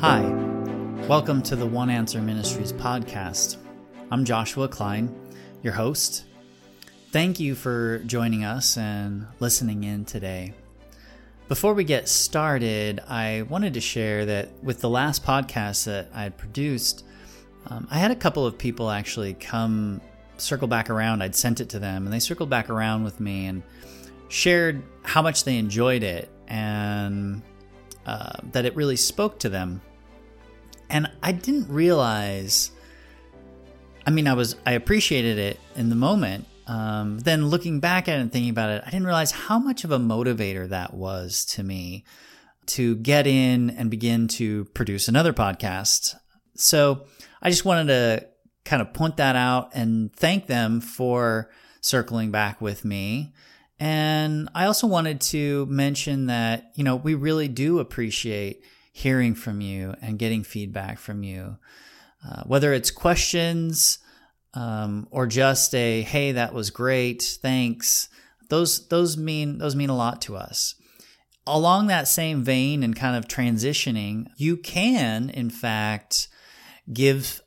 Hi, welcome to the One Answer Ministries podcast. I'm Joshua Klein, your host. Thank you for joining us and listening in today. Before we get started, I wanted to share that with the last podcast that I had produced, um, I had a couple of people actually come circle back around. I'd sent it to them, and they circled back around with me and shared how much they enjoyed it and uh, that it really spoke to them and I didn't realize. I mean, I was I appreciated it in the moment. Um, then looking back at it and thinking about it, I didn't realize how much of a motivator that was to me to get in and begin to produce another podcast. So I just wanted to kind of point that out and thank them for circling back with me. And I also wanted to mention that, you know, we really do appreciate hearing from you and getting feedback from you. Uh, whether it's questions um, or just a "Hey, that was great, thanks," those those mean those mean a lot to us. Along that same vein and kind of transitioning, you can in fact give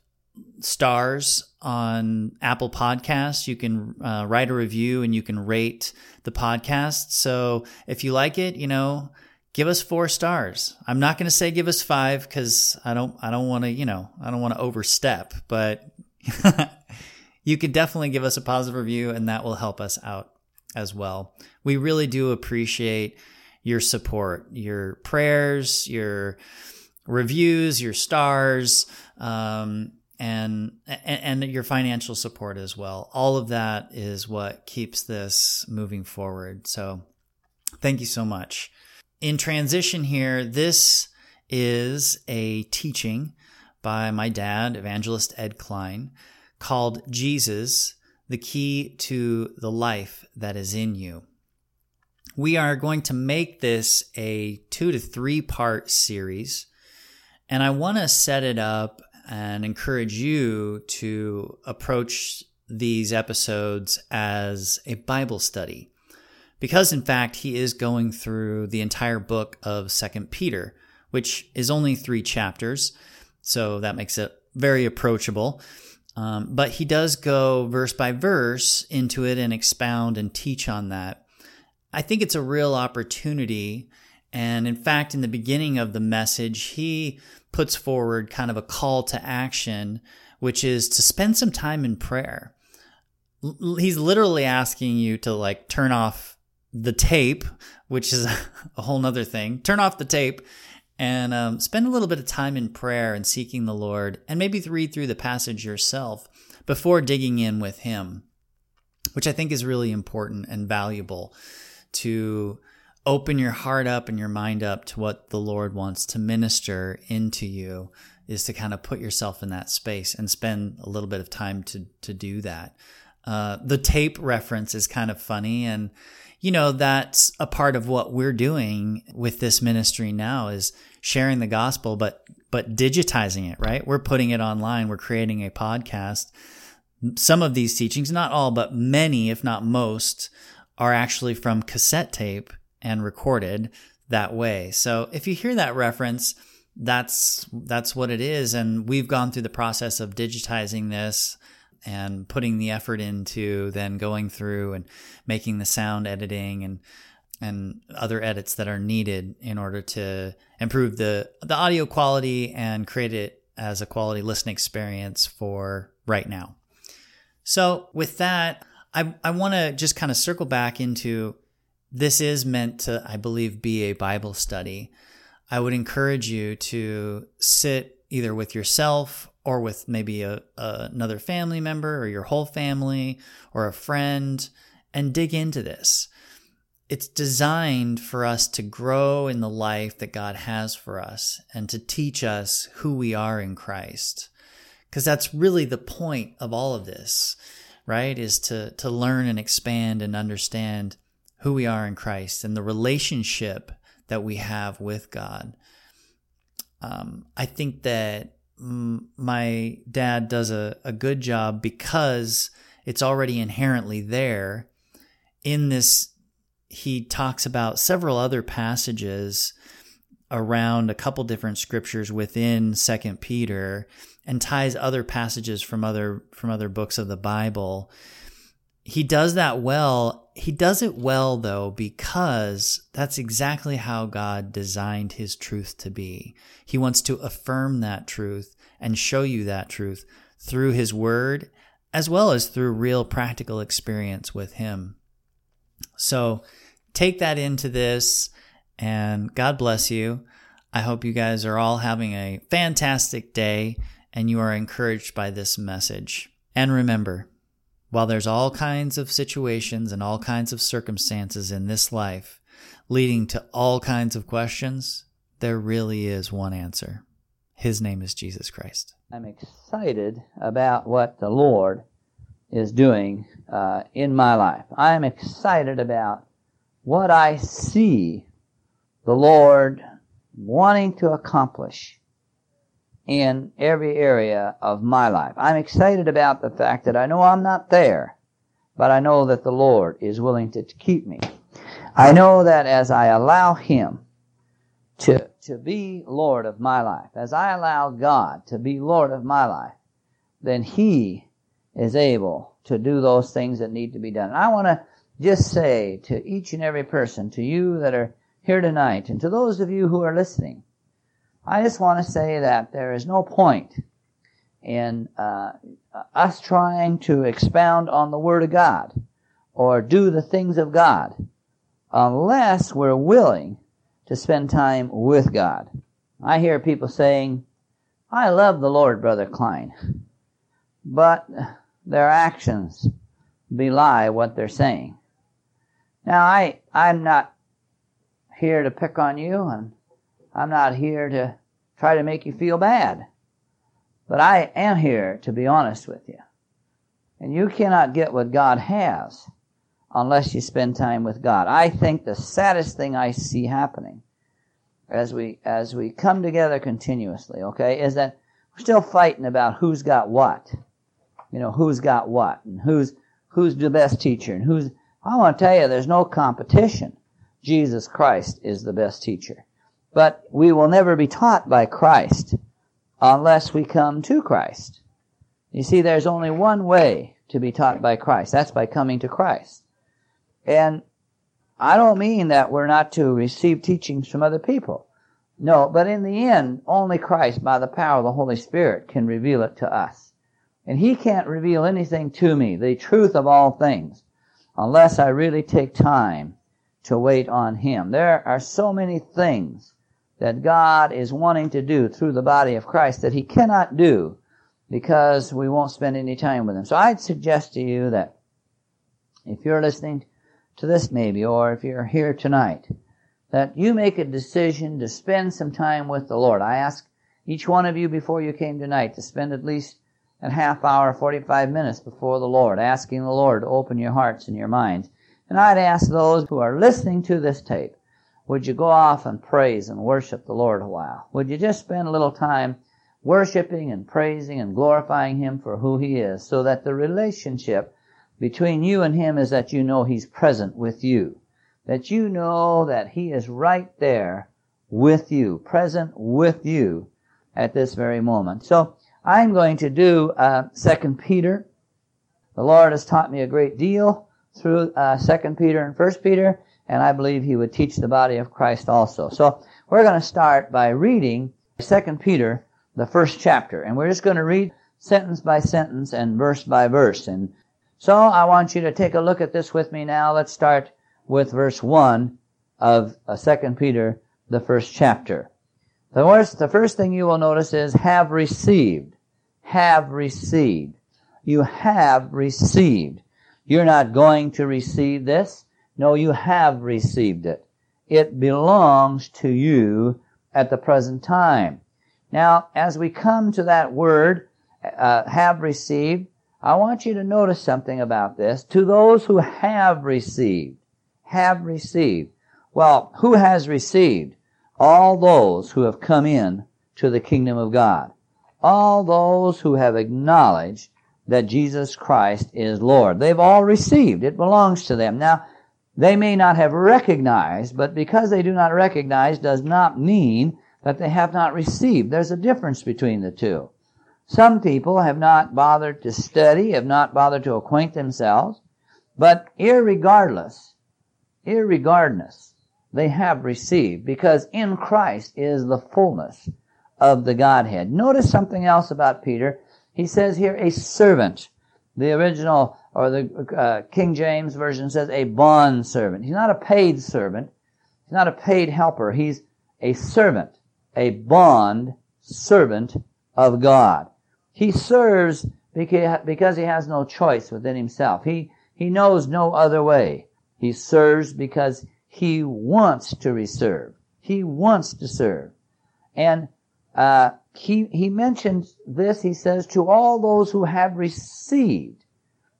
stars on Apple Podcasts. You can uh, write a review and you can rate the podcast. So if you like it, you know, give us four stars. I'm not going to say give us five because I don't I don't want to you know I don't want to overstep, but you could definitely give us a positive review and that will help us out as well. We really do appreciate your support, your prayers, your reviews, your stars, um, and, and and your financial support as well. All of that is what keeps this moving forward. So, thank you so much in transition here, this is a teaching by my dad, evangelist Ed Klein, called Jesus, the Key to the Life That Is in You. We are going to make this a two to three part series, and I want to set it up and encourage you to approach these episodes as a Bible study because in fact he is going through the entire book of second peter which is only three chapters so that makes it very approachable. Um, but he does go verse by verse into it and expound and teach on that. I think it's a real opportunity and in fact in the beginning of the message he puts forward kind of a call to action which is to spend some time in prayer. He's literally asking you to like turn off the tape, which is a whole nother thing. Turn off the tape and um, spend a little bit of time in prayer and seeking the Lord, and maybe read through the passage yourself before digging in with Him, which I think is really important and valuable to open your heart up and your mind up to what the Lord wants to minister into you is to kind of put yourself in that space and spend a little bit of time to to do that. Uh, the tape reference is kind of funny and you know, that's a part of what we're doing with this ministry now is sharing the gospel, but, but digitizing it, right? We're putting it online. We're creating a podcast. Some of these teachings, not all, but many, if not most, are actually from cassette tape and recorded that way. So if you hear that reference, that's that's what it is and we've gone through the process of digitizing this and putting the effort into then going through and making the sound editing and and other edits that are needed in order to improve the the audio quality and create it as a quality listening experience for right now. So with that, I I want to just kind of circle back into this is meant to I believe be a Bible study. I would encourage you to sit either with yourself or with maybe a, a, another family member or your whole family or a friend and dig into this. It's designed for us to grow in the life that God has for us and to teach us who we are in Christ. Because that's really the point of all of this, right? Is to, to learn and expand and understand who we are in Christ and the relationship that we have with God. Um, I think that my dad does a, a good job because it's already inherently there. In this, he talks about several other passages around a couple different scriptures within Second Peter and ties other passages from other from other books of the Bible. He does that well. He does it well though because that's exactly how God designed his truth to be. He wants to affirm that truth and show you that truth through his word as well as through real practical experience with him. So take that into this and God bless you. I hope you guys are all having a fantastic day and you are encouraged by this message. And remember, while there's all kinds of situations and all kinds of circumstances in this life leading to all kinds of questions, there really is one answer. His name is Jesus Christ. I'm excited about what the Lord is doing uh, in my life. I'm excited about what I see the Lord wanting to accomplish in every area of my life. I'm excited about the fact that I know I'm not there, but I know that the Lord is willing to keep me. I know that as I allow Him to, to be Lord of my life, as I allow God to be Lord of my life, then He is able to do those things that need to be done. And I want to just say to each and every person, to you that are here tonight, and to those of you who are listening, I just want to say that there is no point in uh, us trying to expound on the Word of God or do the things of God unless we're willing to spend time with God. I hear people saying, I love the Lord, Brother Klein, but their actions belie what they're saying. Now, I, I'm not here to pick on you, and I'm not here to try to make you feel bad. But I am here to be honest with you. And you cannot get what God has unless you spend time with God. I think the saddest thing I see happening as we as we come together continuously, okay, is that we're still fighting about who's got what. You know, who's got what and who's who's the best teacher and who's I want to tell you there's no competition. Jesus Christ is the best teacher. But we will never be taught by Christ unless we come to Christ. You see, there's only one way to be taught by Christ. That's by coming to Christ. And I don't mean that we're not to receive teachings from other people. No, but in the end, only Christ, by the power of the Holy Spirit, can reveal it to us. And He can't reveal anything to me, the truth of all things, unless I really take time to wait on Him. There are so many things that God is wanting to do through the body of Christ that He cannot do because we won't spend any time with Him. So I'd suggest to you that if you're listening to this maybe, or if you're here tonight, that you make a decision to spend some time with the Lord. I ask each one of you before you came tonight to spend at least a half hour, 45 minutes before the Lord, asking the Lord to open your hearts and your minds and I'd ask those who are listening to this tape, would you go off and praise and worship the Lord a while? Would you just spend a little time worshiping and praising and glorifying Him for who He is so that the relationship between you and Him is that you know He's present with you. That you know that He is right there with you, present with you at this very moment. So I'm going to do uh, Peter. The Lord has taught me a great deal through uh, Peter and First Peter, and I believe he would teach the body of Christ also. So we're going to start by reading Second Peter, the first chapter, and we're just going to read sentence by sentence and verse by verse. And so I want you to take a look at this with me now. Let's start with verse one of uh, Second Peter, the first chapter. The first, the first thing you will notice is have received. Have received. You have received. You're not going to receive this. No, you have received it. It belongs to you at the present time. Now, as we come to that word, uh, have received, I want you to notice something about this. To those who have received, have received. Well, who has received? All those who have come in to the kingdom of God. All those who have acknowledged that Jesus Christ is Lord. They've all received. It belongs to them. Now, they may not have recognized, but because they do not recognize does not mean that they have not received. There's a difference between the two. Some people have not bothered to study, have not bothered to acquaint themselves, but irregardless, irregardless, they have received because in Christ is the fullness of the Godhead. Notice something else about Peter. He says here a servant. The original or the uh, King James version says a bond servant. He's not a paid servant. He's not a paid helper. He's a servant, a bond servant of God. He serves because he has no choice within himself. He, he knows no other way. He serves because he wants to reserve. He wants to serve. And uh, he, he mentions this, he says, to all those who have received.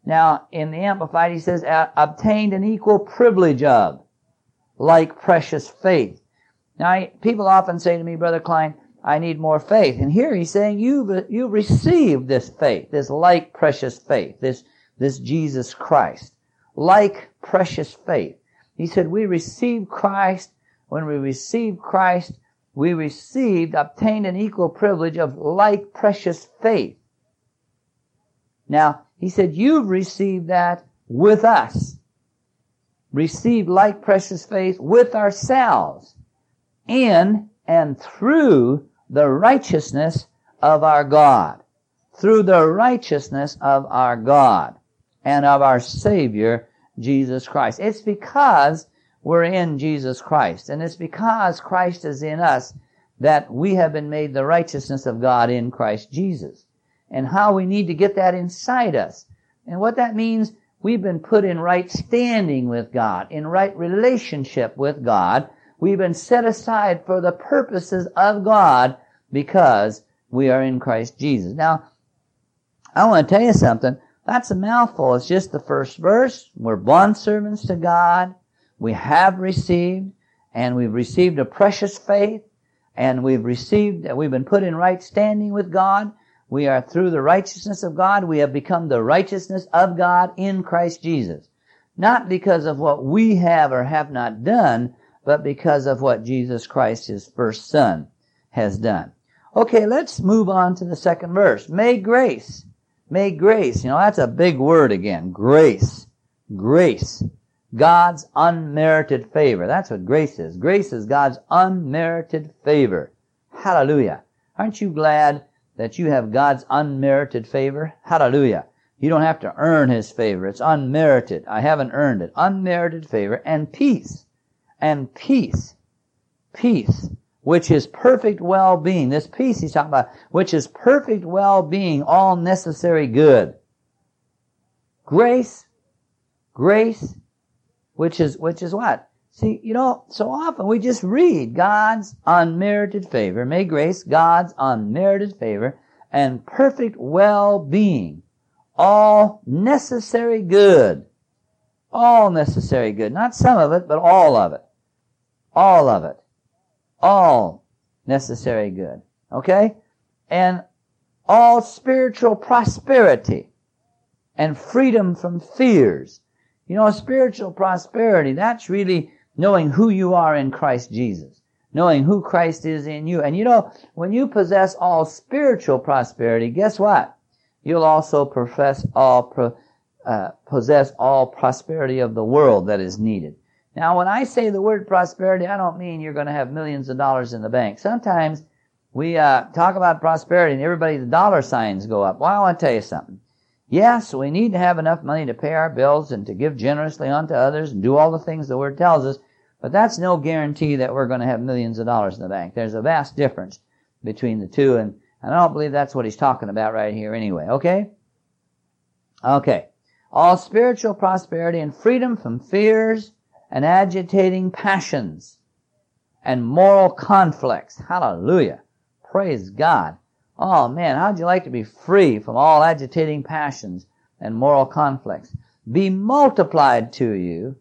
Now, in the Amplified, he says, obtained an equal privilege of, like precious faith. Now, I, people often say to me, Brother Klein, I need more faith. And here he's saying, you've, you've received this faith, this like precious faith, this, this Jesus Christ. Like precious faith. He said, we received Christ. When we received Christ, we received, obtained an equal privilege of like precious faith. Now, he said, you've received that with us. Received like precious faith with ourselves in and through the righteousness of our God. Through the righteousness of our God and of our Savior, Jesus Christ. It's because we're in Jesus Christ. And it's because Christ is in us that we have been made the righteousness of God in Christ Jesus. And how we need to get that inside us. And what that means, we've been put in right standing with God, in right relationship with God. We've been set aside for the purposes of God because we are in Christ Jesus. Now, I want to tell you something. That's a mouthful. It's just the first verse. We're bondservants to God we have received, and we've received a precious faith, and we've received, we've been put in right standing with God. We are through the righteousness of God, we have become the righteousness of God in Christ Jesus. Not because of what we have or have not done, but because of what Jesus Christ, his first son, has done. Okay, let's move on to the second verse. May grace. May grace. You know, that's a big word again. Grace. Grace. God's unmerited favor. That's what grace is. Grace is God's unmerited favor. Hallelujah. Aren't you glad that you have God's unmerited favor? Hallelujah. You don't have to earn His favor. It's unmerited. I haven't earned it. Unmerited favor and peace. And peace. Peace. Which is perfect well-being. This peace he's talking about, which is perfect well-being, all necessary good. Grace, grace, which is, which is what? See, you know, so often we just read God's unmerited favor, may grace, God's unmerited favor, and perfect well-being, all necessary good, all necessary good, not some of it, but all of it, all of it, all necessary good, okay? And all spiritual prosperity and freedom from fears you know, spiritual prosperity, that's really knowing who you are in Christ Jesus. Knowing who Christ is in you. And you know, when you possess all spiritual prosperity, guess what? You'll also profess all, uh, possess all prosperity of the world that is needed. Now, when I say the word prosperity, I don't mean you're going to have millions of dollars in the bank. Sometimes we uh, talk about prosperity and everybody's dollar signs go up. Well, I want to tell you something. Yes, we need to have enough money to pay our bills and to give generously unto others and do all the things the Word tells us, but that's no guarantee that we're going to have millions of dollars in the bank. There's a vast difference between the two, and, and I don't believe that's what he's talking about right here anyway, okay? Okay. All spiritual prosperity and freedom from fears and agitating passions and moral conflicts. Hallelujah. Praise God. Oh man, how'd you like to be free from all agitating passions and moral conflicts? Be multiplied to you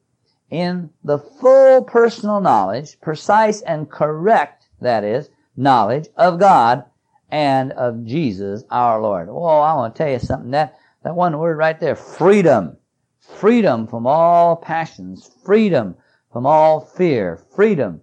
in the full personal knowledge, precise and correct, that is, knowledge of God and of Jesus our Lord. Oh, I want to tell you something. That, that one word right there, freedom. Freedom from all passions, freedom from all fear, freedom.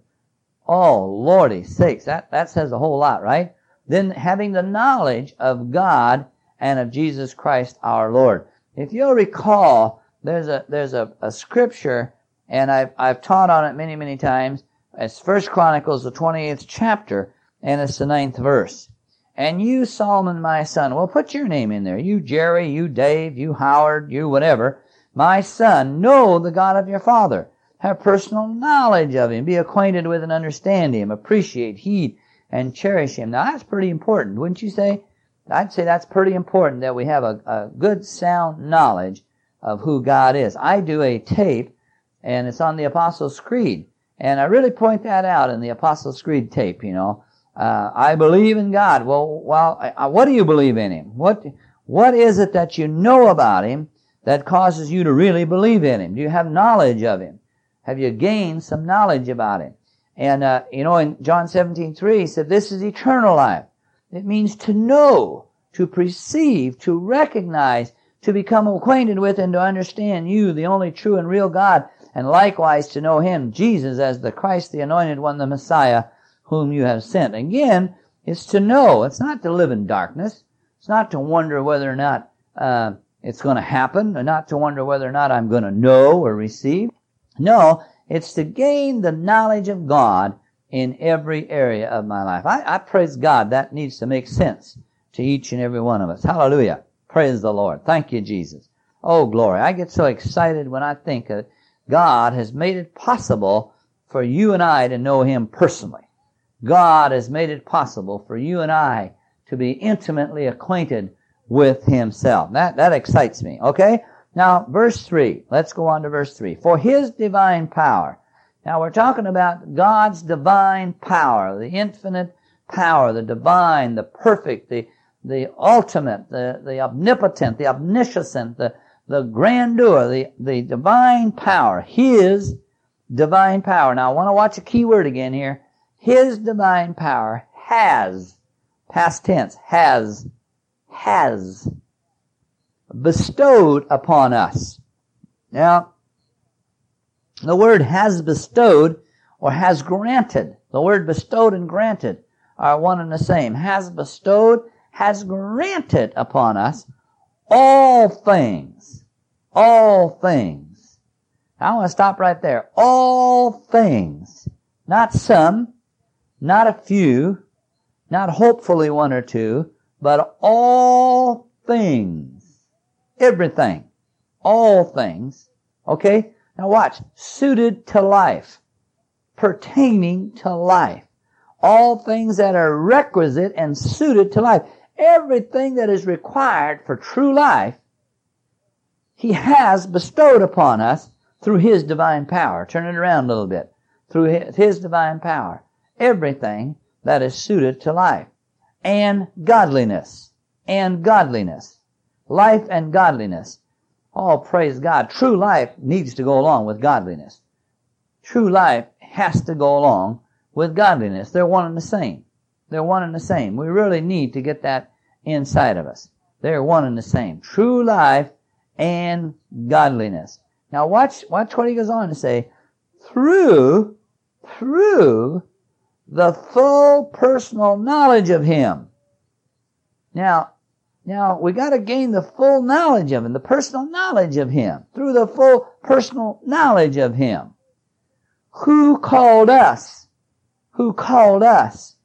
Oh, Lordy sakes, that, that says a whole lot, right? Then having the knowledge of God and of Jesus Christ our Lord. If you'll recall, there's a, there's a, a scripture, and I've, I've taught on it many, many times. It's First Chronicles, the 28th chapter, and it's the ninth verse. And you, Solomon, my son, well, put your name in there. You, Jerry, you, Dave, you, Howard, you, whatever. My son, know the God of your father have personal knowledge of Him, be acquainted with and understand Him, appreciate, heed, and cherish Him. Now that's pretty important, wouldn't you say? I'd say that's pretty important that we have a, a good sound knowledge of who God is. I do a tape and it's on the Apostles' Creed. And I really point that out in the Apostles' Creed tape, you know. Uh, I believe in God. Well, well, I, what do you believe in Him? What, what is it that you know about Him that causes you to really believe in Him? Do you have knowledge of Him? Have you gained some knowledge about Him? And, uh, you know, in John 17, 3, he said, this is eternal life. It means to know, to perceive, to recognize, to become acquainted with and to understand you, the only true and real God, and likewise to know Him, Jesus, as the Christ, the anointed one, the Messiah, whom you have sent. Again, it's to know. It's not to live in darkness. It's not to wonder whether or not uh, it's going to happen, or not to wonder whether or not I'm going to know or receive. No, it's to gain the knowledge of God in every area of my life. I, I, praise God. That needs to make sense to each and every one of us. Hallelujah. Praise the Lord. Thank you, Jesus. Oh, glory. I get so excited when I think that God has made it possible for you and I to know Him personally. God has made it possible for you and I to be intimately acquainted with Himself. That, that excites me. Okay? Now, verse 3. Let's go on to verse 3. For His divine power. Now we're talking about God's divine power, the infinite power, the divine, the perfect, the, the ultimate, the, the omnipotent, the omniscient, the, the grandeur, the, the divine power, His divine power. Now I want to watch a key word again here. His divine power has, past tense, has, has bestowed upon us. Now, the word has bestowed or has granted. The word bestowed and granted are one and the same. Has bestowed, has granted upon us all things. All things. I want to stop right there. All things. Not some, not a few, not hopefully one or two, but all things everything, all things, okay? Now watch, suited to life, pertaining to life, all things that are requisite and suited to life, everything that is required for true life, He has bestowed upon us through His divine power. Turn it around a little bit. Through His divine power. Everything that is suited to life. And godliness. And godliness life and godliness. Oh, praise God. True life needs to go along with godliness. True life has to go along with godliness. They're one and the same. They're one and the same. We really need to get that inside of us. They're one and the same. True life and godliness. Now watch, watch what he goes on to say. Through, through the full personal knowledge of him. Now, now, we gotta gain the full knowledge of Him, the personal knowledge of Him, through the full personal knowledge of Him. Who called us? Who called us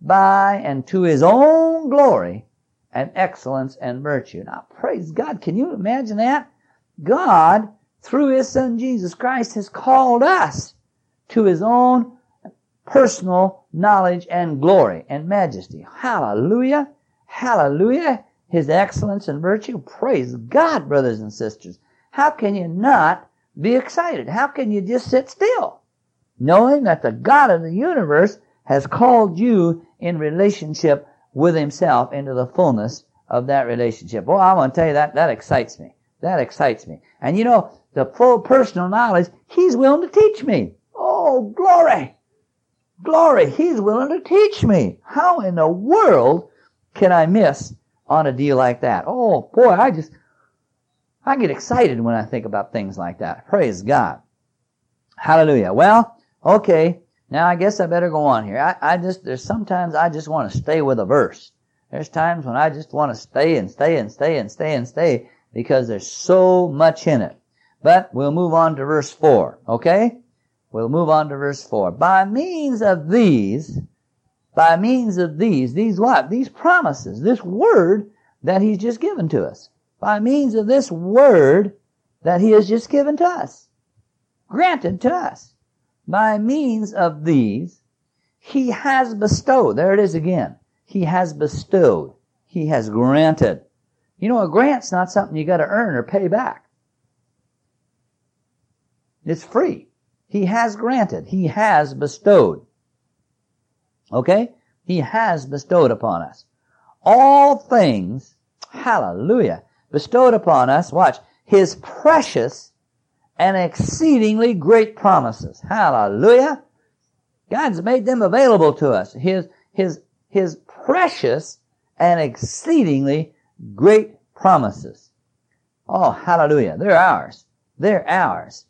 by and to His own glory and excellence and virtue. Now, praise God. Can you imagine that? God, through His Son Jesus Christ, has called us to His own personal knowledge and glory and majesty. Hallelujah. Hallelujah his excellence and virtue. Praise God, brothers and sisters. How can you not be excited? How can you just sit still? Knowing that the God of the universe has called you in relationship with himself into the fullness of that relationship. Well, I want to tell you that, that excites me. That excites me. And you know, the full personal knowledge, he's willing to teach me. Oh, glory! Glory! He's willing to teach me. How in the world can I miss on a deal like that. Oh boy, I just, I get excited when I think about things like that. Praise God. Hallelujah. Well, okay. Now I guess I better go on here. I, I just, there's sometimes I just want to stay with a verse. There's times when I just want to stay and stay and stay and stay and stay because there's so much in it. But we'll move on to verse 4, okay? We'll move on to verse 4. By means of these, by means of these, these what? These promises, this word that he's just given to us. By means of this word that he has just given to us. Granted to us. By means of these, he has bestowed. There it is again. He has bestowed. He has granted. You know, a grant's not something you gotta earn or pay back. It's free. He has granted. He has bestowed. Okay? He has bestowed upon us. All things, hallelujah, bestowed upon us, watch, His precious and exceedingly great promises. Hallelujah. God's made them available to us. His, His, His precious and exceedingly great promises. Oh, hallelujah. They're ours. They're ours.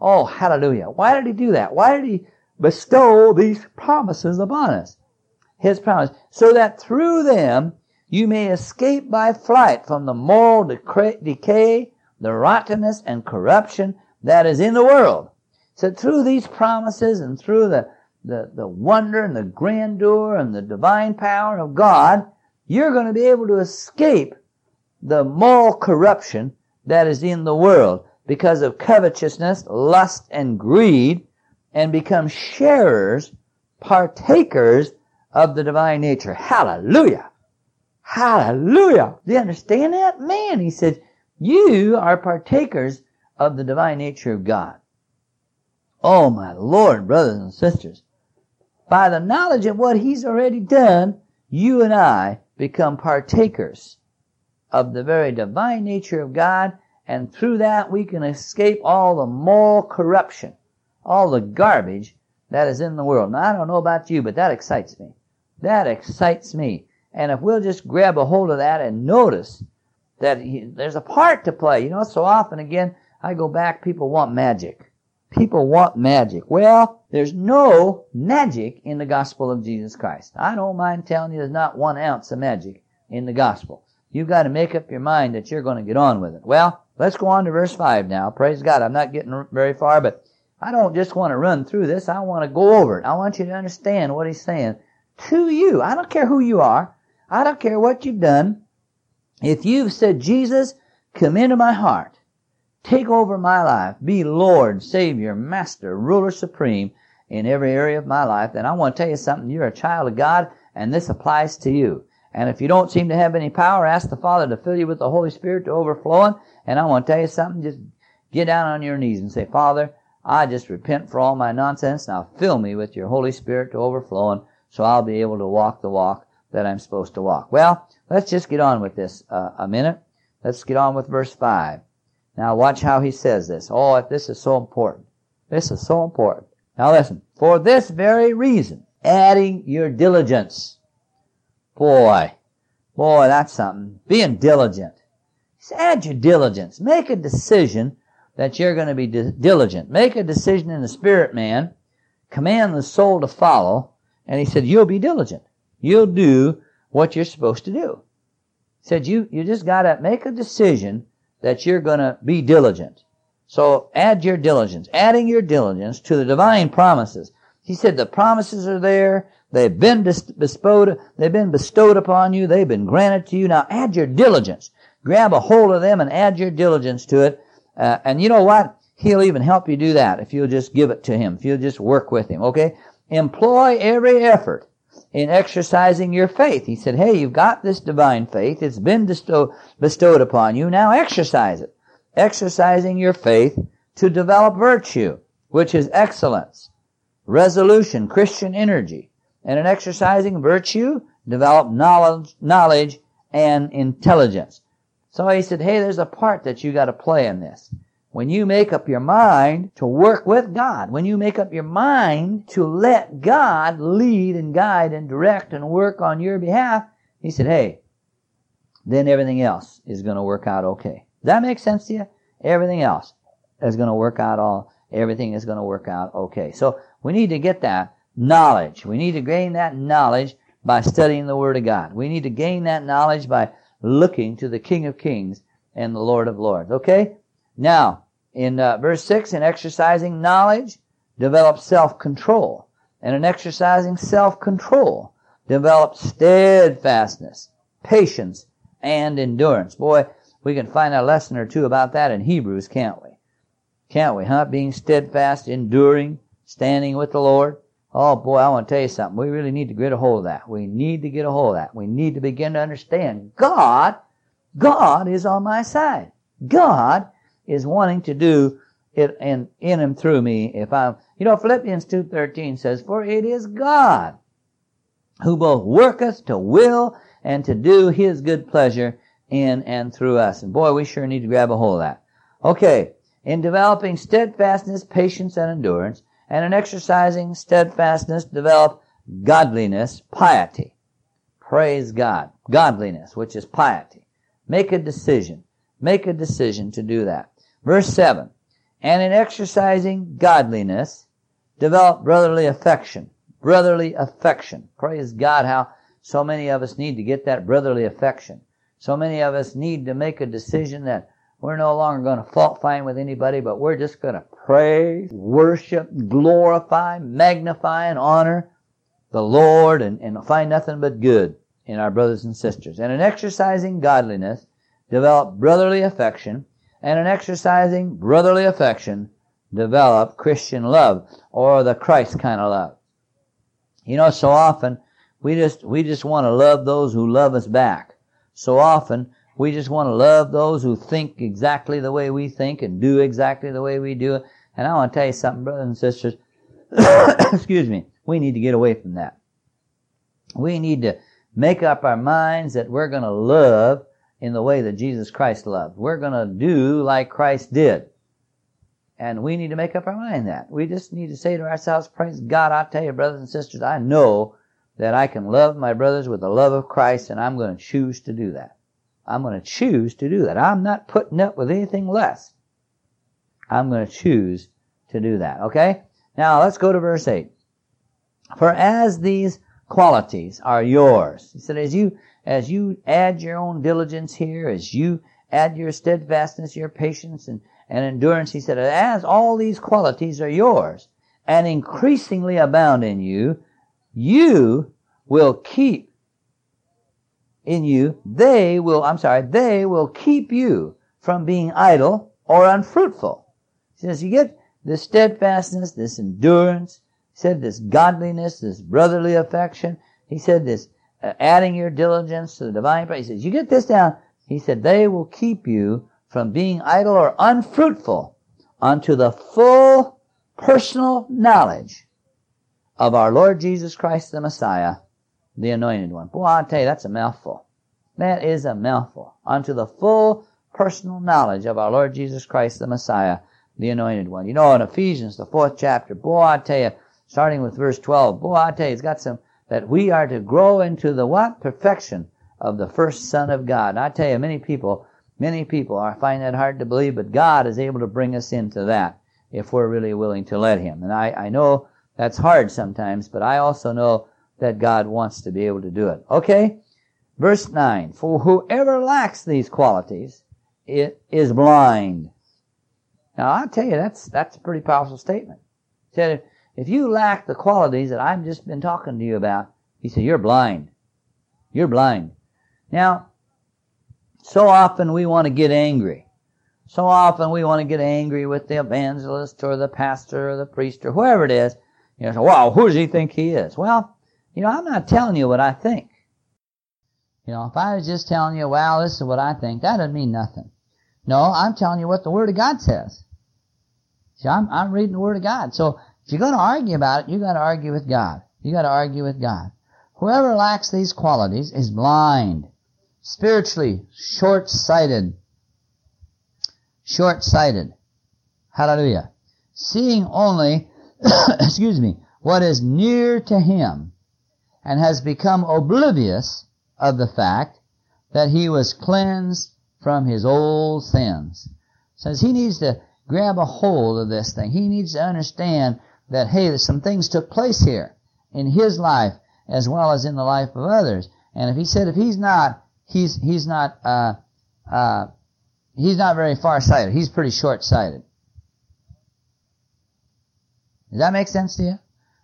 Oh, hallelujah. Why did he do that? Why did he bestow these promises upon us? His promise. So that through them you may escape by flight from the moral decay, the rottenness and corruption that is in the world. So through these promises and through the, the, the wonder and the grandeur and the divine power of God, you're going to be able to escape the moral corruption that is in the world because of covetousness, lust, and greed, and become sharers, partakers of the divine nature. Hallelujah! Hallelujah! Do you understand that? Man, he said, you are partakers of the divine nature of God. Oh my Lord, brothers and sisters. By the knowledge of what He's already done, you and I become partakers of the very divine nature of God and through that we can escape all the moral corruption, all the garbage that is in the world. Now I don't know about you, but that excites me. That excites me. And if we'll just grab a hold of that and notice that he, there's a part to play. You know, so often again, I go back, people want magic. People want magic. Well, there's no magic in the gospel of Jesus Christ. I don't mind telling you there's not one ounce of magic in the gospel. You've got to make up your mind that you're going to get on with it. Well, let's go on to verse 5 now. Praise God. I'm not getting very far, but I don't just want to run through this. I want to go over it. I want you to understand what he's saying to you. I don't care who you are. I don't care what you've done. If you've said, Jesus, come into my heart, take over my life, be Lord, Savior, Master, Ruler Supreme in every area of my life, then I want to tell you something. You're a child of God, and this applies to you. And if you don't seem to have any power, ask the Father to fill you with the Holy Spirit to overflowing. And I want to tell you something. Just get down on your knees and say, Father, I just repent for all my nonsense. Now fill me with your Holy Spirit to overflowing so I'll be able to walk the walk that I'm supposed to walk. Well, let's just get on with this uh, a minute. Let's get on with verse 5. Now watch how he says this. Oh, this is so important. This is so important. Now listen. For this very reason, adding your diligence Boy, boy, that's something. Being diligent. Add your diligence. Make a decision that you're going to be di- diligent. Make a decision in the spirit, man. Command the soul to follow. And he said, you'll be diligent. You'll do what you're supposed to do. He said, you, you just gotta make a decision that you're gonna be diligent. So add your diligence. Adding your diligence to the divine promises. He said the promises are there. They've been bestowed, they've been bestowed upon you. They've been granted to you. Now add your diligence. Grab a hold of them and add your diligence to it. Uh, and you know what? He'll even help you do that if you'll just give it to him. If you'll just work with him. Okay? Employ every effort in exercising your faith. He said, hey, you've got this divine faith. It's been bestow- bestowed upon you. Now exercise it. Exercising your faith to develop virtue, which is excellence, resolution, Christian energy, and in exercising virtue, develop knowledge, knowledge and intelligence. So he said, hey, there's a part that you got to play in this. When you make up your mind to work with God, when you make up your mind to let God lead and guide and direct and work on your behalf, he said, hey, then everything else is going to work out okay. Does that make sense to you? Everything else is going to work out all, everything is going to work out okay. So we need to get that knowledge. We need to gain that knowledge by studying the Word of God. We need to gain that knowledge by looking to the King of Kings and the Lord of Lords. Okay? Now, in uh, verse 6, in exercising knowledge, develop self-control. And in exercising self-control, develop steadfastness, patience, and endurance. Boy, we can find a lesson or two about that in Hebrews, can't we? Can't we, huh? Being steadfast, enduring, standing with the Lord. Oh boy, I want to tell you something. We really need to get a hold of that. We need to get a hold of that. We need to begin to understand God, God is on my side. God is wanting to do it in, in and through me if I'm, you know, Philippians 2.13 says, For it is God who both worketh to will and to do his good pleasure in and through us. And boy, we sure need to grab a hold of that. Okay. In developing steadfastness, patience, and endurance, and in exercising steadfastness, develop godliness, piety. Praise God. Godliness, which is piety. Make a decision. Make a decision to do that. Verse 7. And in exercising godliness, develop brotherly affection. Brotherly affection. Praise God how so many of us need to get that brotherly affection. So many of us need to make a decision that we're no longer going to fault find with anybody, but we're just going to praise, worship, glorify, magnify, and honor the Lord and, and find nothing but good in our brothers and sisters. And in exercising godliness, develop brotherly affection, and in exercising brotherly affection, develop Christian love, or the Christ kind of love. You know, so often, we just, we just want to love those who love us back. So often, we just want to love those who think exactly the way we think and do exactly the way we do it. And I want to tell you something, brothers and sisters. excuse me. We need to get away from that. We need to make up our minds that we're going to love in the way that Jesus Christ loved. We're going to do like Christ did. And we need to make up our mind that. We just need to say to ourselves, praise God, I tell you, brothers and sisters, I know that I can love my brothers with the love of Christ and I'm going to choose to do that. I'm going to choose to do that. I'm not putting up with anything less. I'm going to choose to do that. Okay? Now let's go to verse 8. For as these qualities are yours, he said, as you, as you add your own diligence here, as you add your steadfastness, your patience and, and endurance, he said, as all these qualities are yours and increasingly abound in you, you will keep in you, they will, I'm sorry, they will keep you from being idle or unfruitful. He says, you get this steadfastness, this endurance, he said this godliness, this brotherly affection. He said this uh, adding your diligence to the divine praise. He says, you get this down. He said, they will keep you from being idle or unfruitful unto the full personal knowledge of our Lord Jesus Christ the Messiah, the anointed one. Boy, I'll tell you, that's a mouthful. That is a mouthful. Unto the full personal knowledge of our Lord Jesus Christ, the Messiah, the anointed one. You know, in Ephesians, the fourth chapter, boy, I tell you, starting with verse 12, boy, I tell you, it's got some, that we are to grow into the what? Perfection of the first Son of God. And I tell you, many people, many people are find that hard to believe, but God is able to bring us into that if we're really willing to let Him. And I, I know that's hard sometimes, but I also know that God wants to be able to do it. Okay? Verse 9. For whoever lacks these qualities it is blind. Now I'll tell you, that's, that's a pretty powerful statement. He said, if you lack the qualities that I've just been talking to you about, he said, you're blind. You're blind. Now, so often we want to get angry. So often we want to get angry with the evangelist or the pastor or the priest or whoever it is. You know, so, wow, who does he think he is? Well, you know, I'm not telling you what I think. You know, if I was just telling you, well, this is what I think, that doesn't mean nothing. No, I'm telling you what the Word of God says. See, I'm, I'm reading the Word of God. So if you're going to argue about it, you got to argue with God. You got to argue with God. Whoever lacks these qualities is blind, spiritually short-sighted. Short-sighted. Hallelujah. Seeing only, excuse me, what is near to him and has become oblivious of the fact that he was cleansed from his old sins. Says he needs to grab a hold of this thing. He needs to understand that, hey, some things took place here in his life as well as in the life of others. And if he said if he's not, he's, he's not, uh, uh, he's not very far-sighted. He's pretty short-sighted. Does that make sense to you?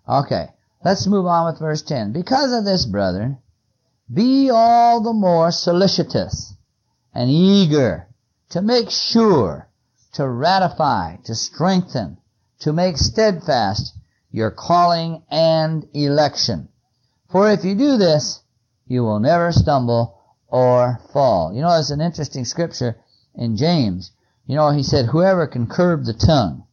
Okay. Let's move on with verse 10. Because of this, brethren, be all the more solicitous and eager to make sure, to ratify, to strengthen, to make steadfast your calling and election. For if you do this, you will never stumble or fall. You know, there's an interesting scripture in James. You know, he said, whoever can curb the tongue.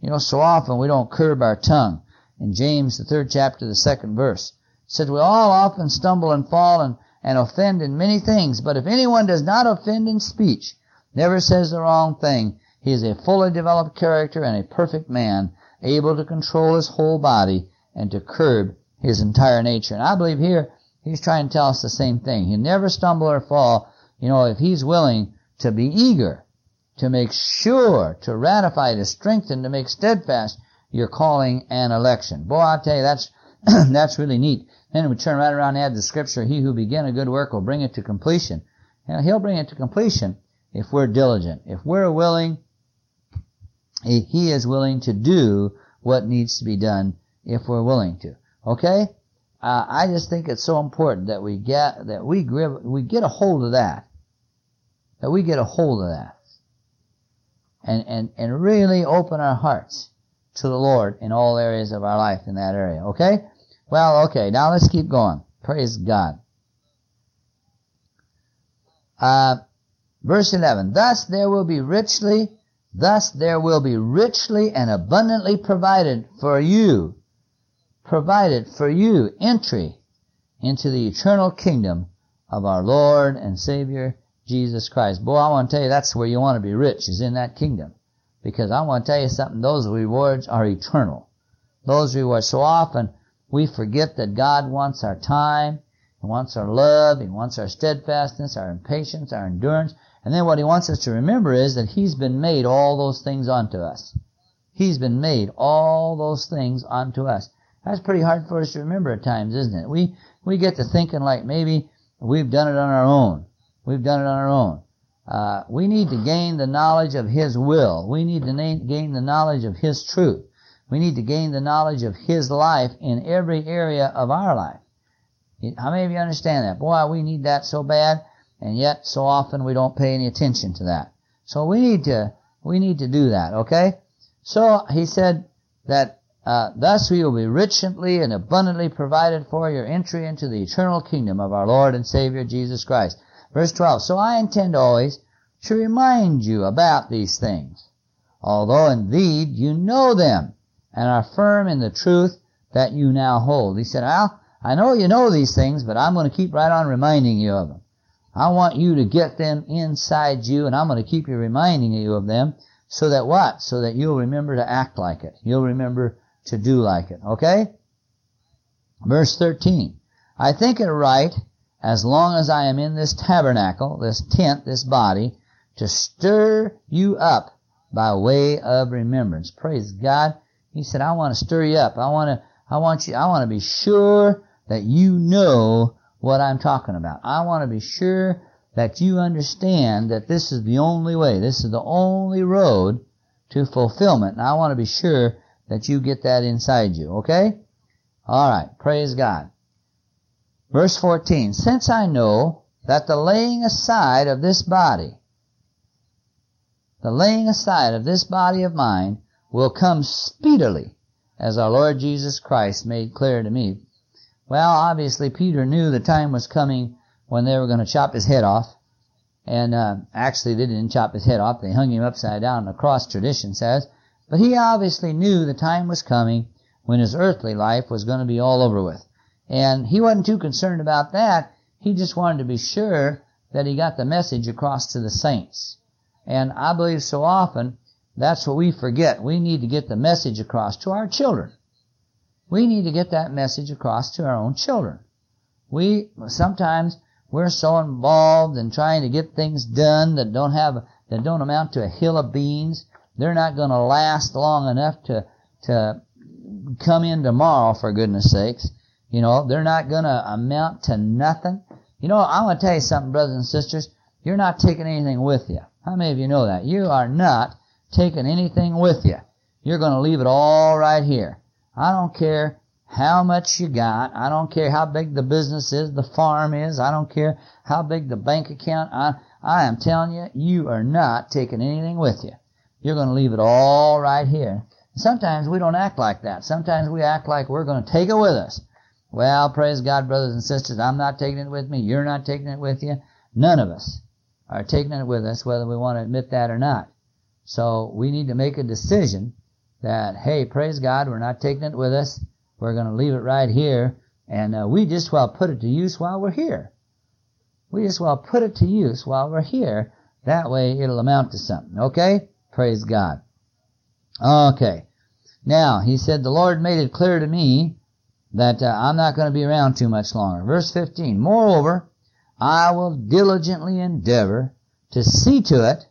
You know, so often we don't curb our tongue. In James, the third chapter, the second verse, it said, we all often stumble and fall and, and offend in many things, but if anyone does not offend in speech, never says the wrong thing, he is a fully developed character and a perfect man, able to control his whole body and to curb his entire nature. And I believe here he's trying to tell us the same thing. He'll never stumble or fall, you know, if he's willing to be eager, to make sure, to ratify, to strengthen, to make steadfast your calling and election. Boy, I'll tell you, that's, that's really neat. Then we turn right around and add the scripture, he who began a good work will bring it to completion. And he'll bring it to completion if we're diligent. If we're willing, he is willing to do what needs to be done if we're willing to. Okay? Uh, I just think it's so important that we get, that we grip, we get a hold of that. That we get a hold of that. And, and, and really open our hearts to the Lord in all areas of our life in that area. Okay? Well, okay, now let's keep going. Praise God. Uh, verse 11. Thus there will be richly, thus there will be richly and abundantly provided for you provided for you entry into the eternal kingdom of our Lord and Savior Jesus Christ. Boy, I want to tell you that's where you want to be rich, is in that kingdom. Because I want to tell you something, those rewards are eternal. Those rewards, so often we forget that God wants our time, He wants our love, He wants our steadfastness, our patience, our endurance, and then what He wants us to remember is that He's been made all those things unto us. He's been made all those things unto us. That's pretty hard for us to remember at times, isn't it? We, we get to thinking like maybe we've done it on our own. We've done it on our own. Uh, we need to gain the knowledge of His will. We need to gain the knowledge of His truth. We need to gain the knowledge of His life in every area of our life. How many of you understand that? Boy, we need that so bad, and yet so often we don't pay any attention to that. So we need to, we need to do that, okay? So he said that uh, thus we will be richly and abundantly provided for your entry into the eternal kingdom of our Lord and Savior Jesus Christ. Verse 12. So I intend always to remind you about these things, although indeed you know them and are firm in the truth that you now hold. He said, Al, I know you know these things, but I'm going to keep right on reminding you of them. I want you to get them inside you, and I'm going to keep you reminding you of them, so that what? So that you'll remember to act like it. You'll remember to do like it. Okay? Verse 13. I think it right, as long as I am in this tabernacle, this tent, this body, to stir you up by way of remembrance. Praise God. He said, I want to stir you up. I want to, I want you, I want to be sure that you know what I'm talking about. I want to be sure that you understand that this is the only way. This is the only road to fulfillment. And I want to be sure that you get that inside you, okay? Alright, praise God. Verse 14, Since I know that the laying aside of this body, the laying aside of this body of mine will come speedily, as our Lord Jesus Christ made clear to me. Well, obviously Peter knew the time was coming when they were going to chop his head off. And uh, actually, they didn't chop his head off. They hung him upside down on a cross, tradition says. But he obviously knew the time was coming when his earthly life was going to be all over with. And he wasn't too concerned about that. He just wanted to be sure that he got the message across to the saints. And I believe so often that's what we forget. We need to get the message across to our children. We need to get that message across to our own children. We, sometimes we're so involved in trying to get things done that don't have that don't amount to a hill of beans. They're not going to last long enough to to come in tomorrow for goodness sakes. You know, they're not going to amount to nothing. You know, I want to tell you something, brothers and sisters. You're not taking anything with you. How many of you know that? You are not taking anything with you. You're going to leave it all right here. I don't care how much you got. I don't care how big the business is, the farm is. I don't care how big the bank account. I, I am telling you, you are not taking anything with you. You're going to leave it all right here. Sometimes we don't act like that. Sometimes we act like we're going to take it with us. Well, praise God, brothers and sisters, I'm not taking it with me. You're not taking it with you. None of us are taking it with us, whether we want to admit that or not. So we need to make a decision that, hey, praise God, we're not taking it with us. We're going to leave it right here, and uh, we just well put it to use while we're here. We just well put it to use while we're here. That way it'll amount to something. Okay? Praise God. Okay. Now, he said, the Lord made it clear to me that uh, I'm not going to be around too much longer. Verse 15. Moreover, I will diligently endeavor to see to it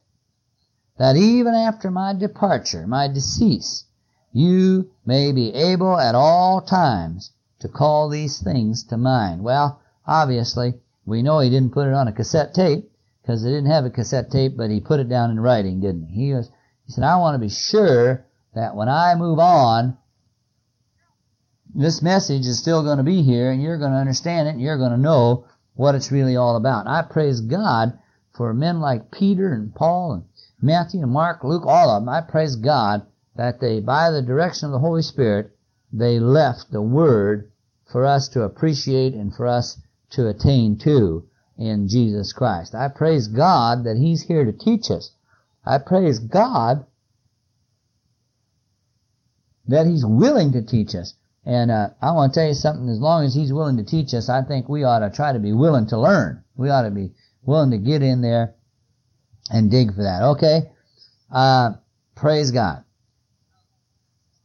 that even after my departure, my decease, you may be able at all times to call these things to mind. Well, obviously, we know he didn't put it on a cassette tape because they didn't have a cassette tape, but he put it down in writing, didn't he? He, was, he said, I want to be sure that when I move on, this message is still going to be here and you're going to understand it and you're going to know what it's really all about. I praise God for men like Peter and Paul and Matthew and Mark, Luke, all of them. I praise God that they, by the direction of the Holy Spirit, they left the Word for us to appreciate and for us to attain to in Jesus Christ. I praise God that He's here to teach us. I praise God that He's willing to teach us. And uh, I want to tell you something, as long as He's willing to teach us, I think we ought to try to be willing to learn. We ought to be willing to get in there and dig for that. Okay? Uh, praise God.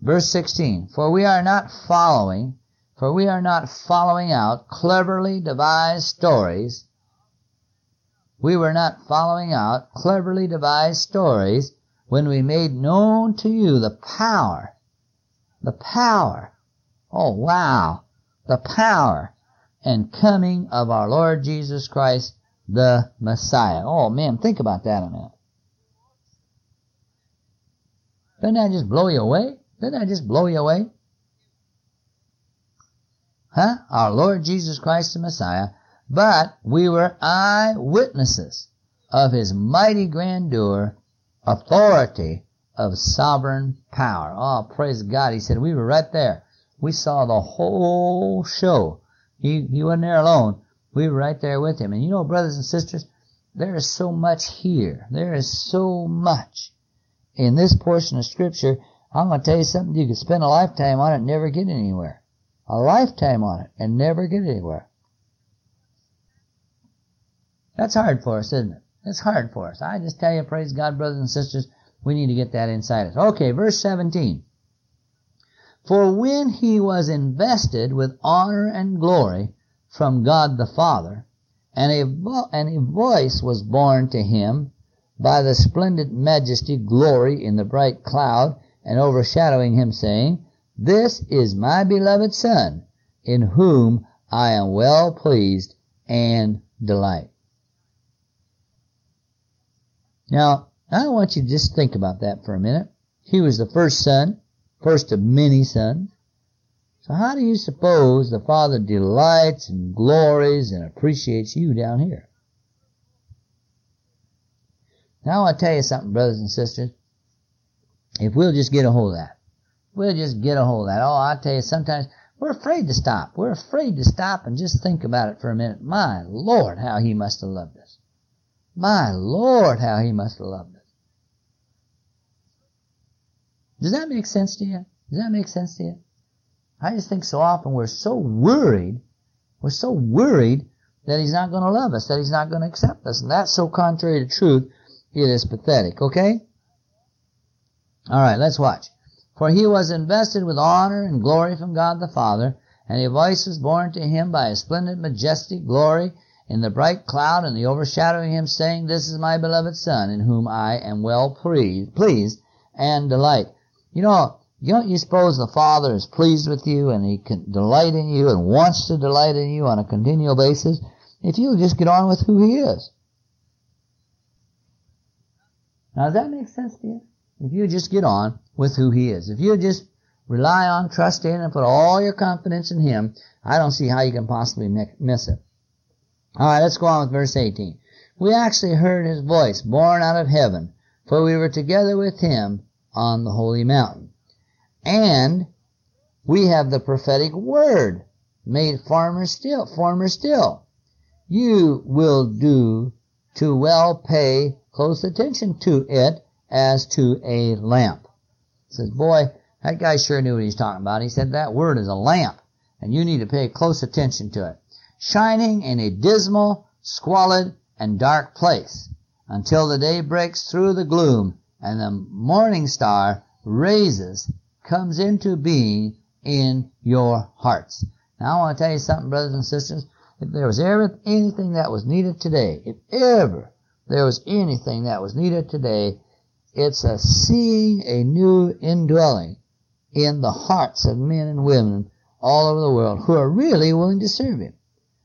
Verse 16, for we are not following, for we are not following out cleverly devised stories. We were not following out cleverly devised stories when we made known to you the power, the power, oh wow, the power and coming of our Lord Jesus Christ, the Messiah. Oh man, think about that a minute. Doesn't that just blow you away? Doesn't that just blow you away? Huh? Our Lord Jesus Christ the Messiah. But we were eyewitnesses of His mighty grandeur, authority of sovereign power. Oh, praise God. He said, we were right there. We saw the whole show. He, he wasn't there alone. We were right there with him. And you know, brothers and sisters, there is so much here. There is so much in this portion of scripture I'm going to tell you something. You could spend a lifetime on it and never get anywhere. A lifetime on it and never get anywhere. That's hard for us, isn't it? It's hard for us. I just tell you, praise God, brothers and sisters, we need to get that inside us. Okay, verse 17. For when he was invested with honor and glory from God the Father, and a, vo- and a voice was borne to him by the splendid majesty, glory in the bright cloud, and overshadowing him, saying, This is my beloved Son, in whom I am well pleased and delight. Now, I want you to just think about that for a minute. He was the first son, first of many sons. So how do you suppose the Father delights and glories and appreciates you down here? Now I want to tell you something, brothers and sisters. If we'll just get a hold of that. We'll just get a hold of that. Oh, I tell you, sometimes we're afraid to stop. We're afraid to stop and just think about it for a minute. My Lord, how he must have loved us. My Lord, how he must have loved us. Does that make sense to you? Does that make sense to you? I just think so often we're so worried, we're so worried that he's not going to love us, that he's not going to accept us. And that's so contrary to truth, it is pathetic, okay? Alright, let's watch. For he was invested with honor and glory from God the Father, and a voice was borne to him by a splendid, majestic glory in the bright cloud and the overshadowing him, saying, This is my beloved Son, in whom I am well pleased and delight. You know, don't you suppose the Father is pleased with you and He can delight in you and wants to delight in you on a continual basis if you just get on with who He is? Now, does that make sense to you? If you just get on with who He is, if you just rely on, trust in, and put all your confidence in Him, I don't see how you can possibly miss it. Alright, let's go on with verse 18. We actually heard His voice borne out of heaven, for we were together with Him on the holy mountain. And we have the prophetic word made farmer still, former still. You will do to well pay close attention to it as to a lamp. Says, boy, that guy sure knew what he's talking about. He said that word is a lamp, and you need to pay close attention to it. Shining in a dismal, squalid, and dark place until the day breaks through the gloom and the morning star raises comes into being in your hearts. Now I want to tell you something, brothers and sisters. If there was ever anything that was needed today, if ever there was anything that was needed today, it's a seeing a new indwelling in the hearts of men and women all over the world who are really willing to serve Him.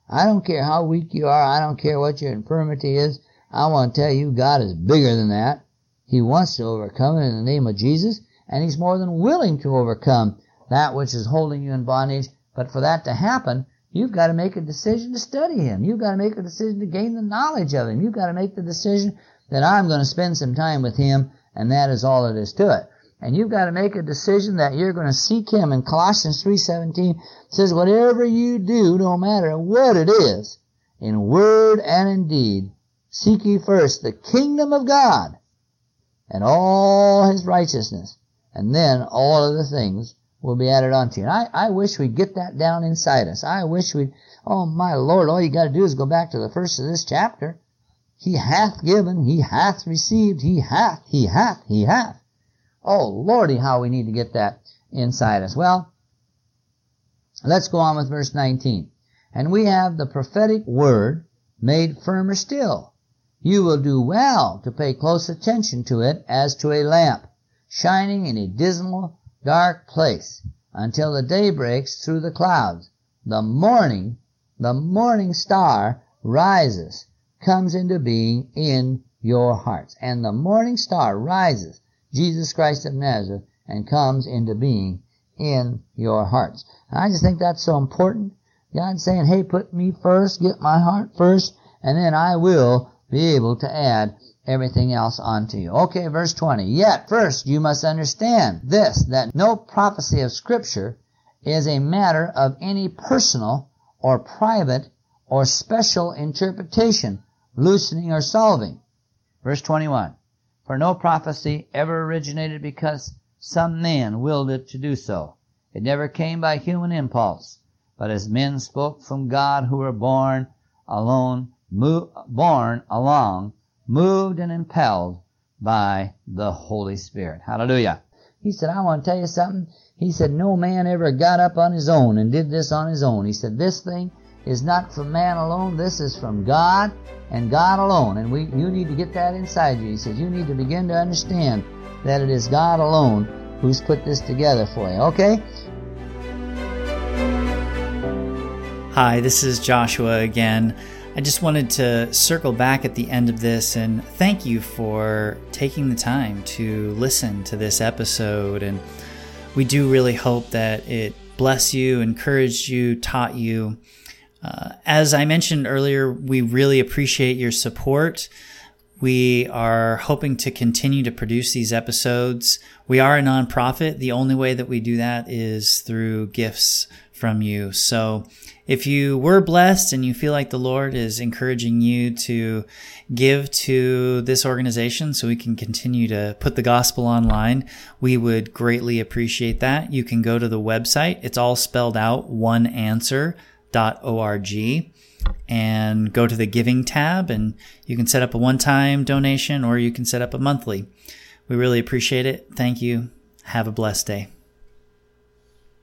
I don't care how weak you are. I don't care what your infirmity is. I want to tell you God is bigger than that. He wants to overcome it in the name of Jesus and he's more than willing to overcome that which is holding you in bondage. But for that to happen, you've got to make a decision to study him. You've got to make a decision to gain the knowledge of him. You've got to make the decision that I'm going to spend some time with him, and that is all it is to it. And you've got to make a decision that you're going to seek him. And Colossians 3.17 says, whatever you do, no matter what it is, in word and in deed, seek ye first the kingdom of God and all his righteousness, and then all other things will be added unto you. And I, I wish we'd get that down inside us. I wish we'd, oh my Lord, all you gotta do is go back to the first of this chapter. He hath given, he hath received, he hath, he hath, he hath. Oh Lordy, how we need to get that inside us. Well, let's go on with verse 19. And we have the prophetic word made firmer still. You will do well to pay close attention to it as to a lamp shining in a dismal, dark place until the day breaks through the clouds. The morning, the morning star rises, comes into being in your hearts. And the morning star rises, Jesus Christ of Nazareth, and comes into being in your hearts. And I just think that's so important. God's saying, hey, put me first, get my heart first, and then I will be able to add everything else onto you. Okay, verse 20. Yet first you must understand this, that no prophecy of scripture is a matter of any personal or private or special interpretation, loosening or solving. Verse 21. For no prophecy ever originated because some man willed it to do so. It never came by human impulse, but as men spoke from God who were born alone, mo- born along moved and impelled by the Holy Spirit. Hallelujah. He said, I want to tell you something. He said, no man ever got up on his own and did this on his own. He said, this thing is not from man alone. This is from God and God alone. And we, you need to get that inside you. He says, you need to begin to understand that it is God alone who's put this together for you. Okay? Hi, this is Joshua again. I just wanted to circle back at the end of this and thank you for taking the time to listen to this episode. And we do really hope that it bless you, encouraged you, taught you. Uh, as I mentioned earlier, we really appreciate your support. We are hoping to continue to produce these episodes. We are a nonprofit. The only way that we do that is through gifts from you. So if you were blessed and you feel like the Lord is encouraging you to give to this organization so we can continue to put the gospel online, we would greatly appreciate that. You can go to the website. It's all spelled out, oneanswer.org and go to the giving tab and you can set up a one-time donation or you can set up a monthly. We really appreciate it. Thank you. Have a blessed day.